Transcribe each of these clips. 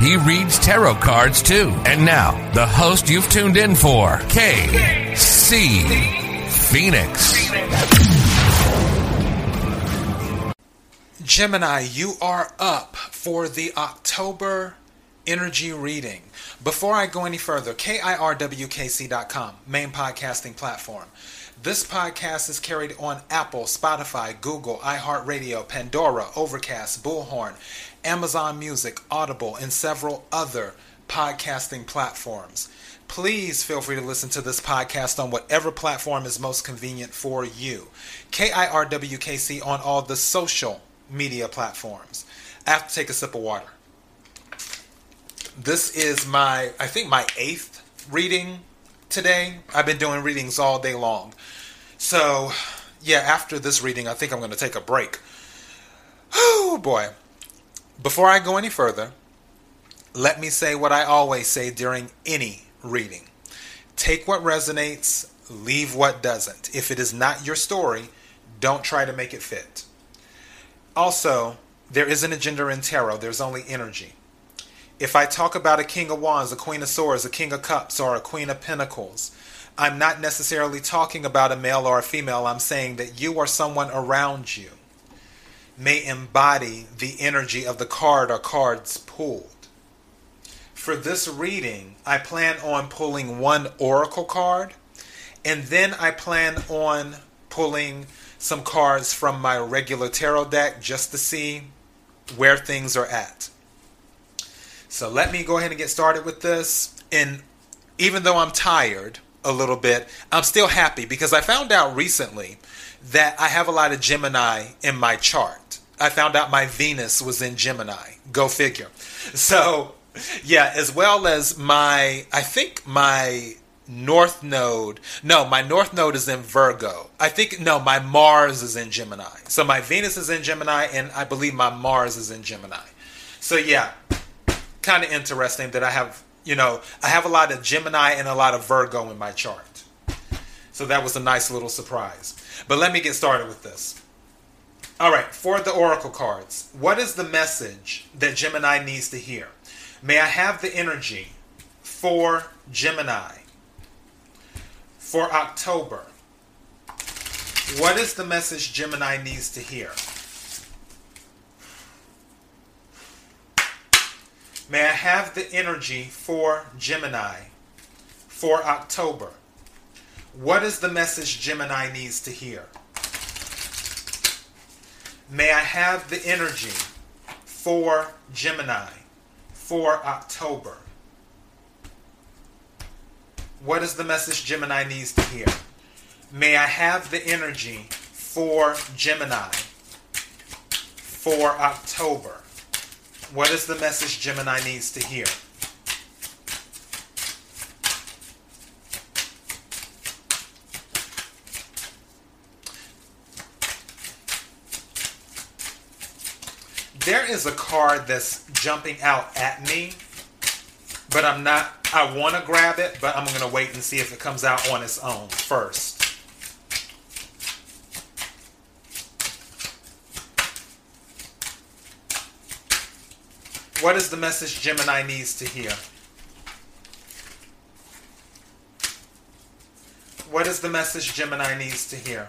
He reads tarot cards too. And now, the host you've tuned in for, KC Phoenix. Gemini, you are up for the October energy reading. Before I go any further, KIRWKC.com, main podcasting platform. This podcast is carried on Apple, Spotify, Google, iHeartRadio, Pandora, Overcast, Bullhorn, Amazon Music, Audible, and several other podcasting platforms. Please feel free to listen to this podcast on whatever platform is most convenient for you. KIRWKC on all the social media platforms. I have to take a sip of water. This is my, I think, my eighth reading today. I've been doing readings all day long. So, yeah, after this reading, I think I'm going to take a break. Oh, boy. Before I go any further, let me say what I always say during any reading take what resonates, leave what doesn't. If it is not your story, don't try to make it fit. Also, there isn't a gender in tarot, there's only energy. If I talk about a king of wands, a queen of swords, a king of cups, or a queen of pentacles, I'm not necessarily talking about a male or a female. I'm saying that you or someone around you may embody the energy of the card or cards pulled. For this reading, I plan on pulling one oracle card, and then I plan on pulling some cards from my regular tarot deck just to see where things are at. So let me go ahead and get started with this. And even though I'm tired a little bit, I'm still happy because I found out recently that I have a lot of Gemini in my chart. I found out my Venus was in Gemini. Go figure. So, yeah, as well as my, I think my North Node, no, my North Node is in Virgo. I think, no, my Mars is in Gemini. So my Venus is in Gemini, and I believe my Mars is in Gemini. So, yeah, kind of interesting that I have, you know, I have a lot of Gemini and a lot of Virgo in my chart. So that was a nice little surprise. But let me get started with this. All right, for the oracle cards, what is the message that Gemini needs to hear? May I have the energy for Gemini for October? What is the message Gemini needs to hear? May I have the energy for Gemini for October? What is the message Gemini needs to hear? May I have the energy for Gemini for October? What is the message Gemini needs to hear? May I have the energy for Gemini for October? What is the message Gemini needs to hear? There is a card that's jumping out at me, but I'm not, I want to grab it, but I'm going to wait and see if it comes out on its own first. What is the message Gemini needs to hear? What is the message Gemini needs to hear?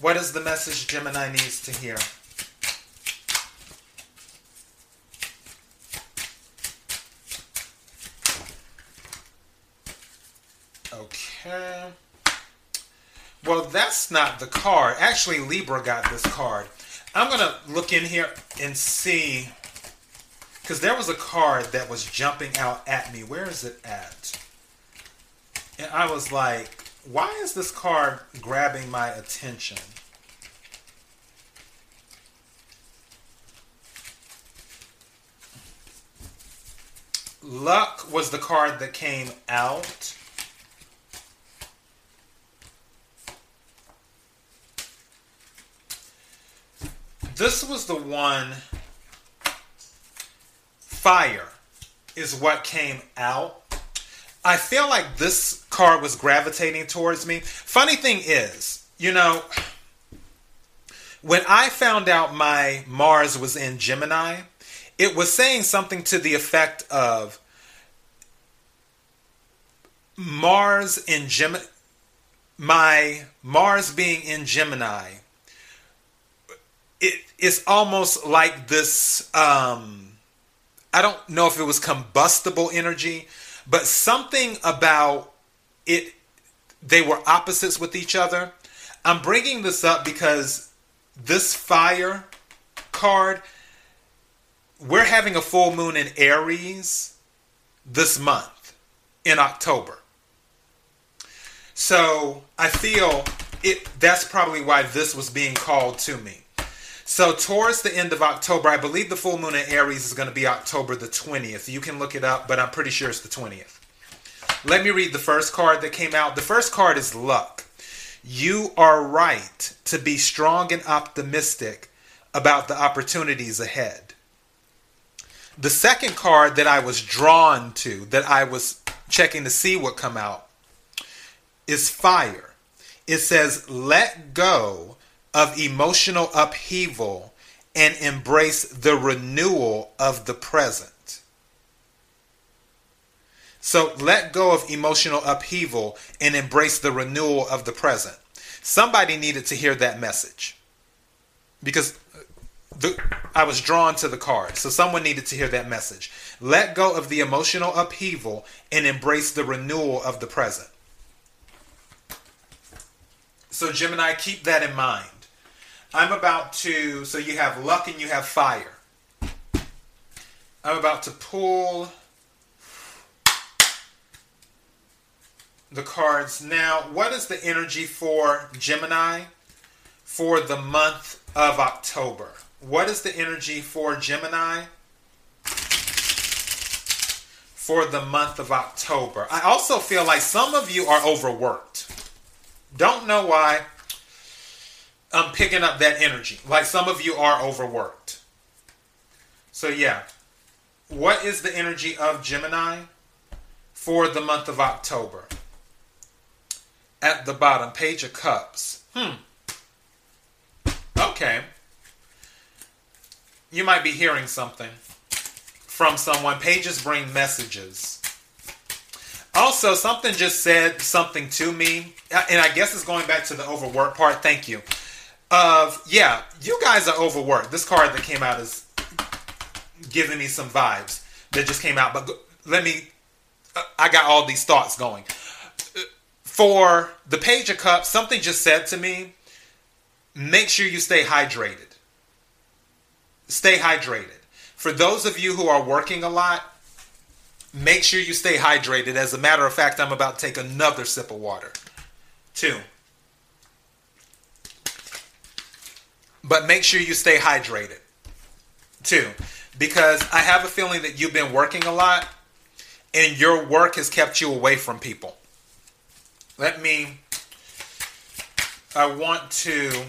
What is the message Gemini needs to hear? not the card. Actually, Libra got this card. I'm going to look in here and see. Because there was a card that was jumping out at me. Where is it at? And I was like, why is this card grabbing my attention? Luck was the card that came out. This was the one. Fire is what came out. I feel like this card was gravitating towards me. Funny thing is, you know, when I found out my Mars was in Gemini, it was saying something to the effect of Mars in Gemini, my Mars being in Gemini, it is almost like this. Um, I don't know if it was combustible energy, but something about it. They were opposites with each other. I'm bringing this up because this fire card, we're having a full moon in Aries this month in October. So I feel it that's probably why this was being called to me. So towards the end of October, I believe the full moon in Aries is going to be October the 20th. You can look it up, but I'm pretty sure it's the 20th. Let me read the first card that came out. The first card is luck. You are right to be strong and optimistic about the opportunities ahead. The second card that I was drawn to, that I was checking to see what come out, is fire. It says, let go of emotional upheaval and embrace the renewal of the present. So let go of emotional upheaval and embrace the renewal of the present. Somebody needed to hear that message because uh, the, I was drawn to the card. So someone needed to hear that message. Let go of the emotional upheaval and embrace the renewal of the present. So, Gemini, keep that in mind. I'm about to, so you have luck and you have fire. I'm about to pull the cards. Now, what is the energy for Gemini for the month of October? What is the energy for Gemini for the month of October? I also feel like some of you are overworked. Don't know why I'm picking up that energy. Like some of you are overworked. So, yeah. What is the energy of Gemini for the month of October? At the bottom, Page of Cups. Hmm. Okay. You might be hearing something from someone. Pages bring messages. Also, something just said something to me, and I guess it's going back to the overwork part. Thank you. Of yeah, you guys are overworked. This card that came out is giving me some vibes that just came out. But let me, uh, I got all these thoughts going. For the Page of Cups, something just said to me make sure you stay hydrated. Stay hydrated. For those of you who are working a lot, Make sure you stay hydrated. As a matter of fact, I'm about to take another sip of water. Two. But make sure you stay hydrated. too, Because I have a feeling that you've been working a lot and your work has kept you away from people. Let me. I want to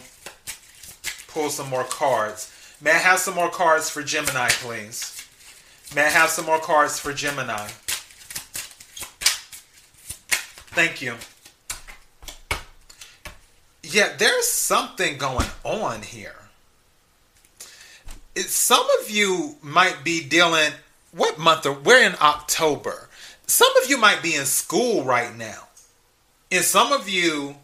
pull some more cards. May I have some more cards for Gemini, please? May I have some more cards for Gemini? Thank you. Yeah, there's something going on here. It, some of you might be dealing. What month are we're in October? Some of you might be in school right now, and some of you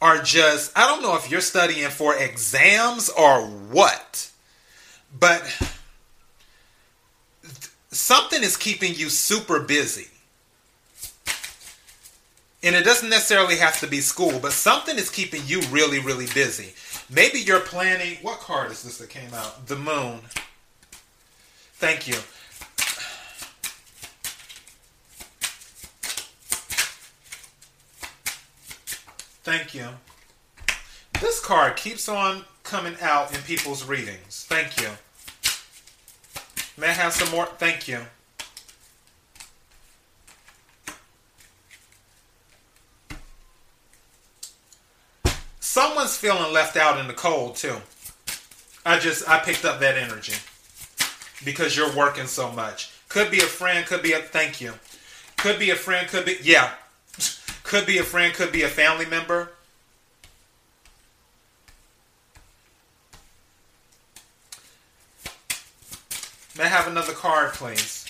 are just. I don't know if you're studying for exams or what, but something is keeping you super busy. And it doesn't necessarily have to be school, but something is keeping you really, really busy. Maybe you're planning. What card is this that came out? The moon. Thank you. Thank you. This card keeps on coming out in people's readings. Thank you. May I have some more? Thank you. Someone's feeling left out in the cold too. I just I picked up that energy because you're working so much. Could be a friend, could be a thank you. Could be a friend, could be yeah. Could be a friend, could be a family member. May I have another card, please?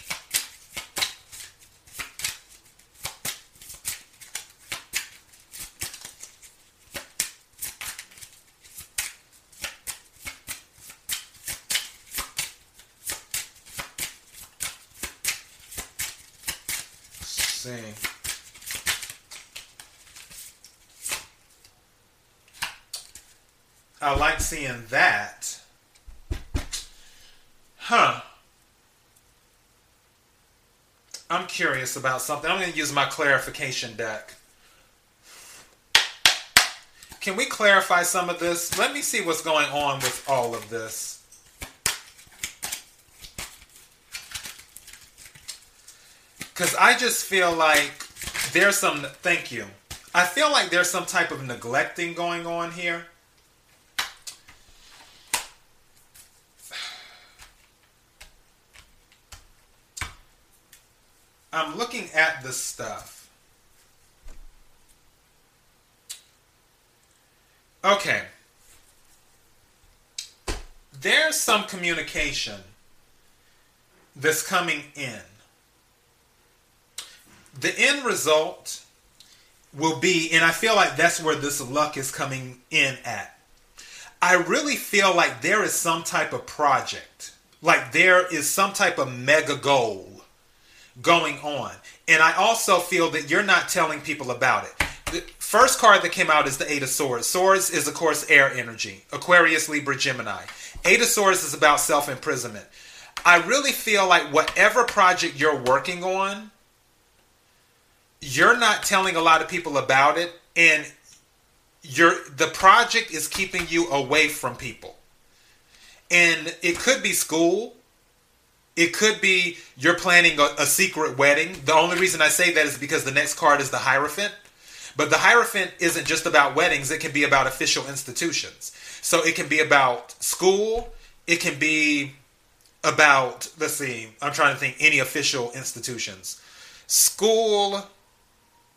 see. I like seeing that. Huh. I'm curious about something. I'm going to use my clarification deck. Can we clarify some of this? Let me see what's going on with all of this. Because I just feel like there's some, thank you. I feel like there's some type of neglecting going on here. I'm looking at this stuff. Okay. There's some communication that's coming in. The end result will be, and I feel like that's where this luck is coming in at. I really feel like there is some type of project, like there is some type of mega goal going on. And I also feel that you're not telling people about it. The first card that came out is the Eight of Swords. Swords is, of course, air energy. Aquarius, Libra, Gemini. Eight of Swords is about self imprisonment. I really feel like whatever project you're working on, you're not telling a lot of people about it, and you're the project is keeping you away from people. And it could be school, it could be you're planning a, a, secret wedding. The only reason I say that is because the next card is the Hierophant. But the Hierophant isn't just about weddings, it can be about official institutions. So it can be about school, it can be about, let's see, I'm trying to think any official institutions. School,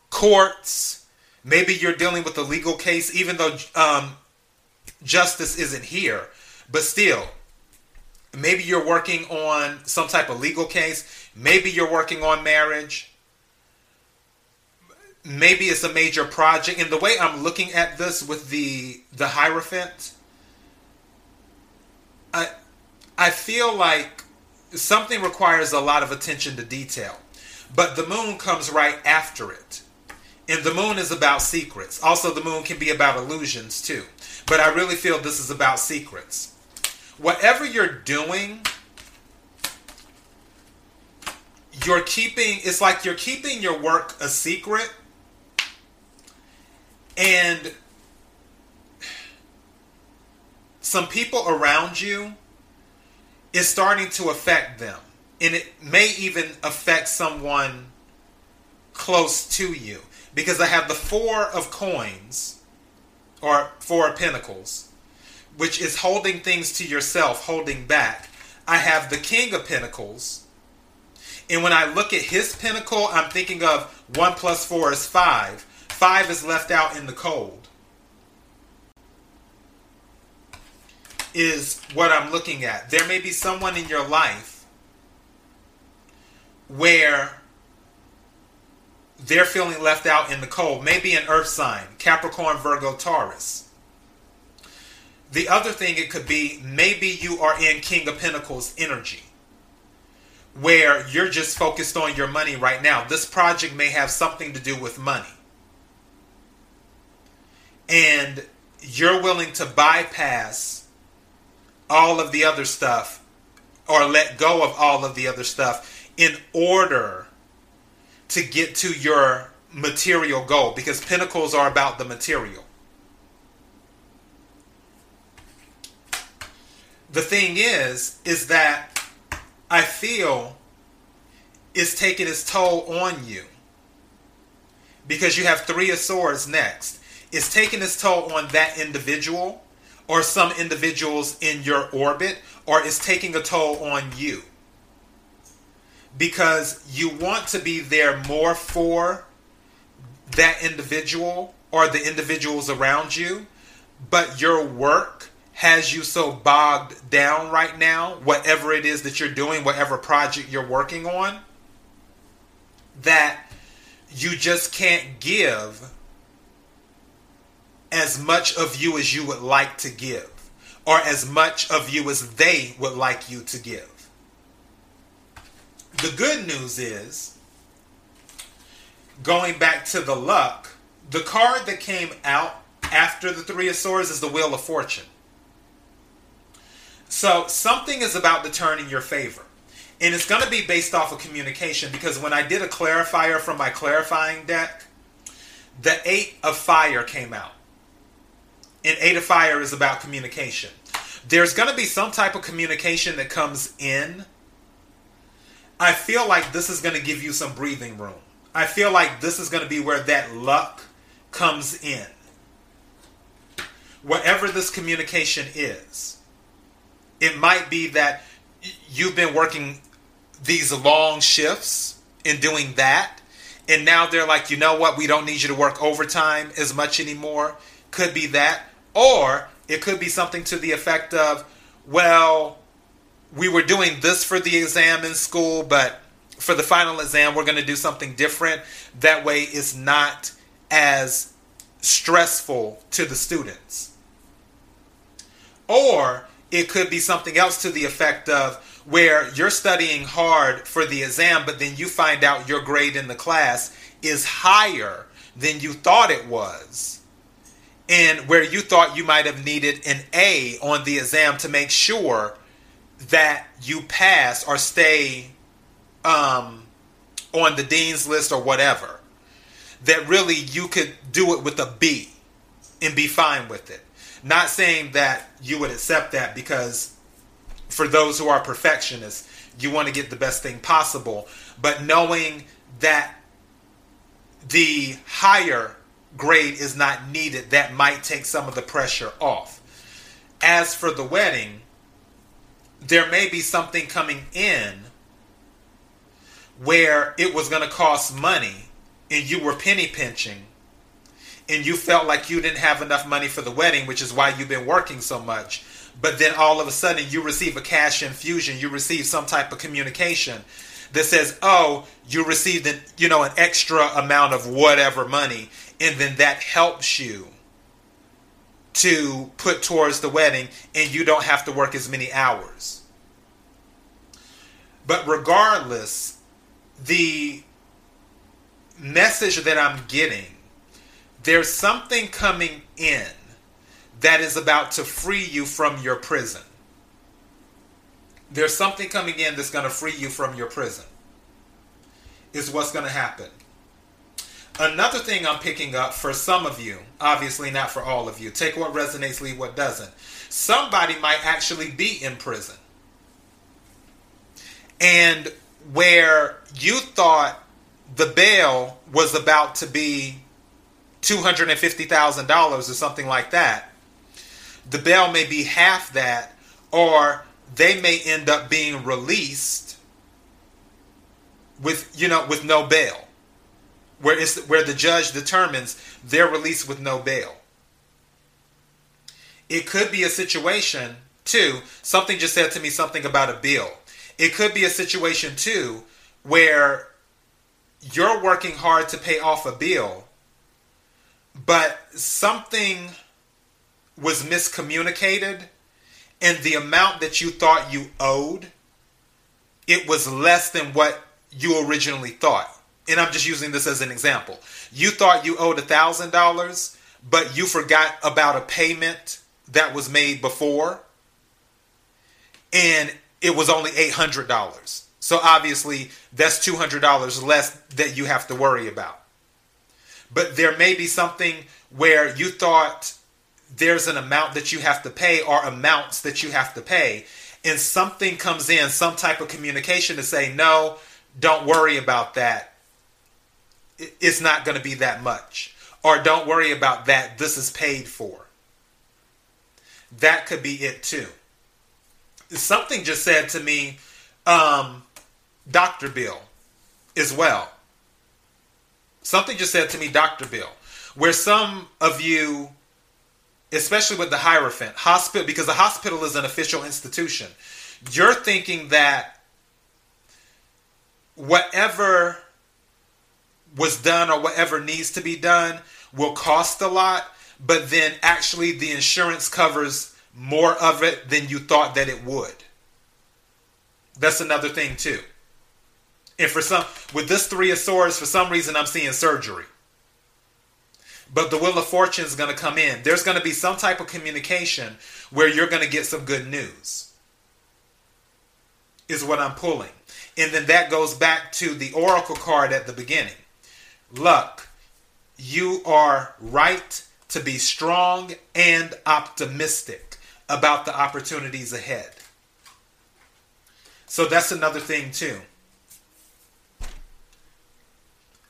courts, maybe you're dealing with a legal case, even though um, justice isn't here. But still, Maybe you're working on some type of legal case. Maybe you're working on marriage. Maybe it's a major project. And the way I'm looking at this with the the Hierophant, I I feel like something requires a lot of attention to detail. But the moon comes right after it. And the moon is about secrets. Also, the moon can be about illusions too. But I really feel this is about secrets whatever you're doing, you're keeping, it's like you're keeping your work a secret. And some people around you is starting to affect them. And it may even affect someone close to you. Because I have the four of coins, or four of pentacles which is holding things to yourself, holding back. I have the King of Pentacles. And when I look at his pentacle, I'm thinking of 1 plus 4 is 5. 5 is left out in the cold. Is what I'm looking at. There may be someone in your life where they're feeling left out in the cold. Maybe an earth sign, Capricorn, Virgo, Taurus the other thing it could be maybe you are in King of Pentacles energy where you're just focused on your money right now. This project may have something to do with money. And you're willing to bypass all of the other stuff or let go of all of the other stuff in order to get to your material goal because pentacles are about the material. The thing is, is that I feel it's taking its toll on you. Because you have three of swords next. is taking its toll on that individual or some individuals in your orbit or is taking a toll on you because you want to be there more for that individual or the individuals around you, but your work has you so bogged down right now, whatever it is that you're doing, whatever project you're working on, that you just can't give as much of you as you would like to give, or as much of you as they would like you to give. The good news is, going back to the luck, the card that came out after the Three of Swords is the Wheel of Fortune. So something is about to turn in your favor. And it's going to be based off of communication because when I did a clarifier from my clarifying deck, the Eight of Fire came out. And Eight of Fire is about communication. There's going to be some type of communication that comes in. I feel like this is going to give you some breathing room. I feel like this is going to be where that luck comes in. Whatever this communication is, it might be that you've been working these long shifts in doing that, and now they're like, you know what, we don't need you to work overtime as much anymore. Could be that. Or it could be something to the effect of, well, we were doing this for the exam in school, but for the final exam, we're going to do something different. That way, it's not as stressful to the students. Or it could be something else to the effect of where you're studying hard for the exam, but then you find out your grade in the class is higher than you thought it was. And where you thought you might have needed an A on the exam to make sure that you pass or stay um, on the dean's list or whatever, that really you could do it with a B and be fine with it. Not saying that you would accept that because for those who are perfectionists, you want to get the best thing possible, but knowing that the higher grade is not needed, that might take some of the pressure off. As for the wedding, there may be something coming in where it was going to cost money and you were penny pinching and you felt like you didn't have enough money for the wedding, which is why you've been working so much. But then all of a sudden you receive a cash infusion, you receive some type of communication that says, "Oh, you received an, you know an extra amount of whatever money," and then that helps you to put towards the wedding, and you don't have to work as many hours. But regardless, the message that I'm getting there's something coming in that is about to free you from your prison. There's something coming in that's going to free you from your prison, is what's going to happen. Another thing I'm picking up for some of you, obviously not for all of you, take what resonates, leave what doesn't. Somebody might actually be in prison. And where you thought the bail was about to be $250,000 or something like that. The bail may be half that, or they may end up being released with, you know, with no bail. Where, it's, where the judge determines they're released with no bail. It could be a situation, too. Something just said to me something about a bill. It could be a situation, too, where you're working hard to pay off a bill but something was miscommunicated and the amount that you thought you owed it was less than what you originally thought. And i'm just using this as an example. You thought you owed a thousand dollars but you forgot about a payment that was made before and it was only $800 so obviously that's $200 less that you have to worry about but there may be something where you thought there's an amount that you have to pay or amounts that you have to pay and something comes in some type of communication to say no don't worry about that it's not going to be that much or don't worry about that, this is paid for. That could be it too. Something just said to me, um, Dr. Bill as well. Something just said to me, Dr. Bill, where some of you, especially with the Hierophant hospital, because the hospital is an official institution, you're thinking that whatever was done or whatever needs to be done will cost a lot, but then actually the insurance covers more of it than you thought that it would. That's another thing too. And for some, with this three of swords, for some reason I'm seeing surgery. But the wheel of fortune is going to come in. There's going to be some type of communication where you're going to get some good news. Is what I'm pulling. And then that goes back to the oracle card at the beginning. Luck, you are right to be strong and optimistic about the opportunities ahead. So that's another thing, too.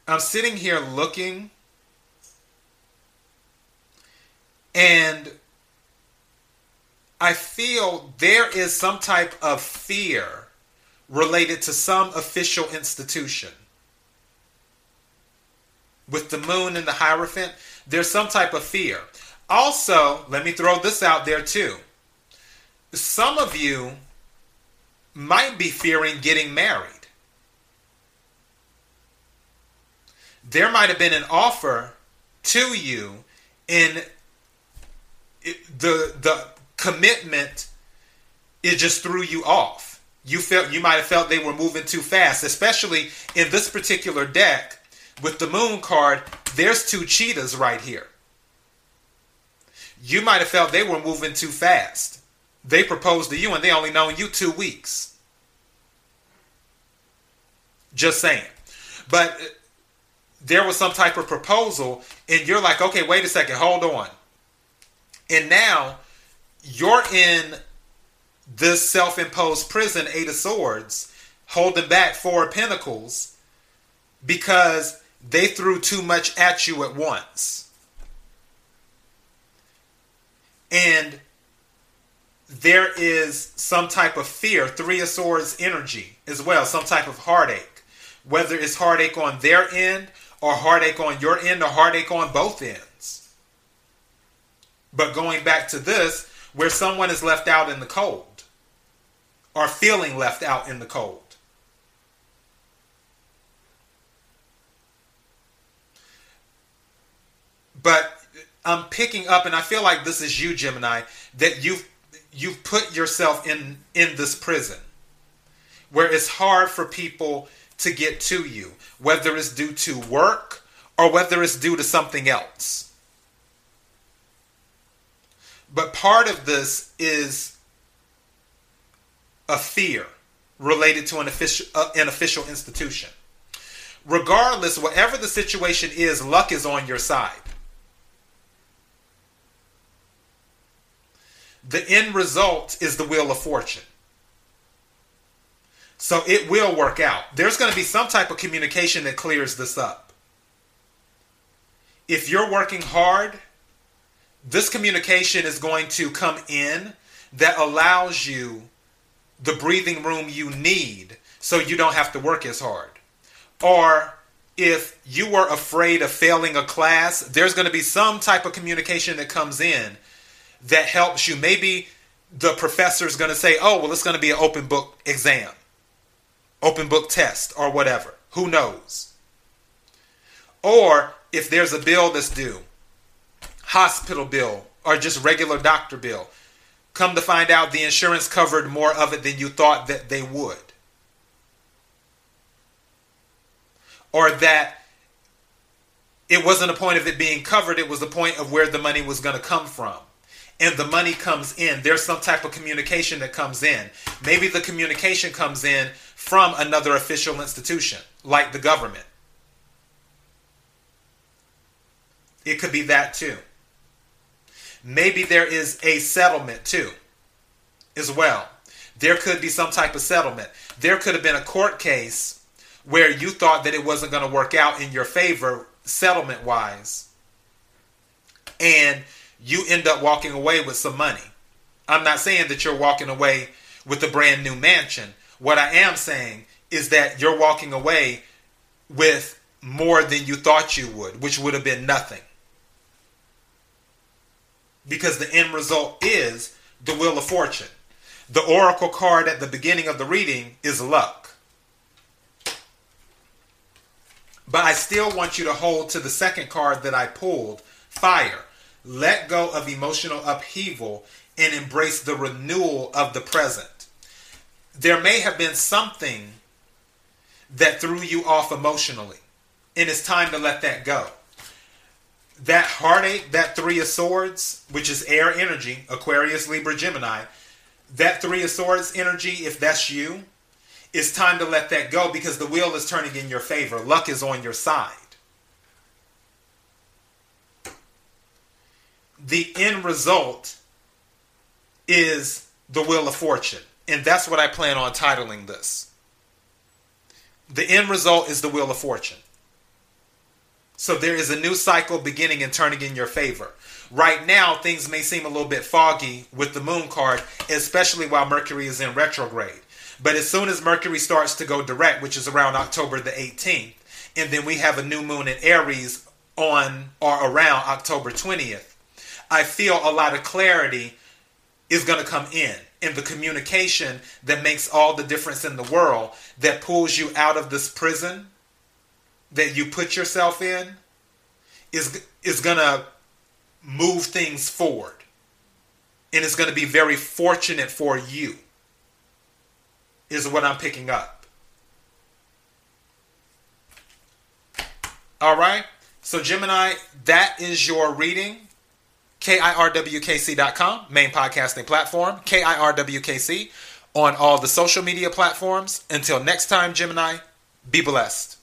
I'm sitting here looking and I feel there is some type of fear related to some official institution. With the moon and the Hierophant, there's some type of fear. Also, let me throw this out there too. Some of you might be fearing getting married. There might have been an offer to you in the the commitment it just threw you off. You felt you might have felt they were moving too fast, especially in this particular deck with the moon card. There's two cheetahs right here. You might have felt they were moving too fast. They proposed to you and they only known you two weeks. Just saying. But there was some type of proposal, and you're like, okay, wait a second, hold on. And now you're in this self imposed prison, Eight of Swords, holding back Four of Pentacles because they threw too much at you at once. And there is some type of fear, Three of Swords energy as well, some type of heartache. Whether it's heartache on their end or heartache on your end or heartache on both ends. But going back to this, where someone is left out in the cold or feeling left out in the cold. But I'm picking up, and I feel like this is you, Gemini, that you've you've put yourself in in this prison where it's hard for people to get to you, whether it's due to work or whether it's due to something else. But part of this is a fear related to an official, uh, an official institution. Regardless, whatever the situation is, luck is on your side. The end result is the wheel of fortune. So it will work out. There's going to be some type of communication that clears this up. If you're working hard this communication is going to come in that allows you the breathing room you need so you don't have to work as hard. Or if you were afraid of failing a class, there's going to be some type of communication that comes in that helps you. Maybe the professor is going to say, oh, well, it's going to be an open book exam, open book test, or whatever. Who knows? Or if there's a bill that's due, hospital bill or just regular doctor bill. Come to find out, the insurance covered more of it than you thought that they would. Or that it wasn't a point of it being covered, it was the point of where the money was going to come from. And the money comes in. There's some type of communication that comes in. Maybe the communication comes in from another official institution, like the government. It could be that too. Maybe there is a settlement too, as well. There could be some type of settlement. There could have been a court case where you thought that it wasn't going to work out in your favor settlement wise, and you end up walking away with some money. I'm not saying that you're walking away with a brand new mansion. What I am saying is that you're walking away with more than you thought you would, which would have been nothing. Because the end result is the Wheel of Fortune. The Oracle card at the beginning of the reading is luck. But I still want you to hold to the second card that I pulled fire. Let go of emotional upheaval and embrace the renewal of the present. There may have been something that threw you off emotionally, and it's time to let that go. That heartache, that Three of Swords, which is air energy, Aquarius, Libra, Gemini, that Three of Swords energy, if that's you, it's time to let that go because the wheel is turning in your favor. Luck is on your side. The end result is the Wheel of Fortune. And that's what I plan on titling this. The end result is the Wheel of Fortune. So there is a new cycle beginning and turning in your favor. Right now, things may seem a little bit foggy with the moon card, especially while Mercury is in retrograde. But as soon as Mercury starts to go direct, which is around October the 18th, and then we have a new moon in Aries on or around October 20th, I feel a lot of clarity is going to come in. And the communication that makes all the difference in the world, that pulls you out of this prison that you put yourself in, is, is going to move things forward. And it's going to be very fortunate for you, is what I'm picking up. All right? So, Gemini, that is your reading. KIRWKC.com, main podcasting platform. KIRWKC on all the social media platforms. Until next time, Gemini, be blessed.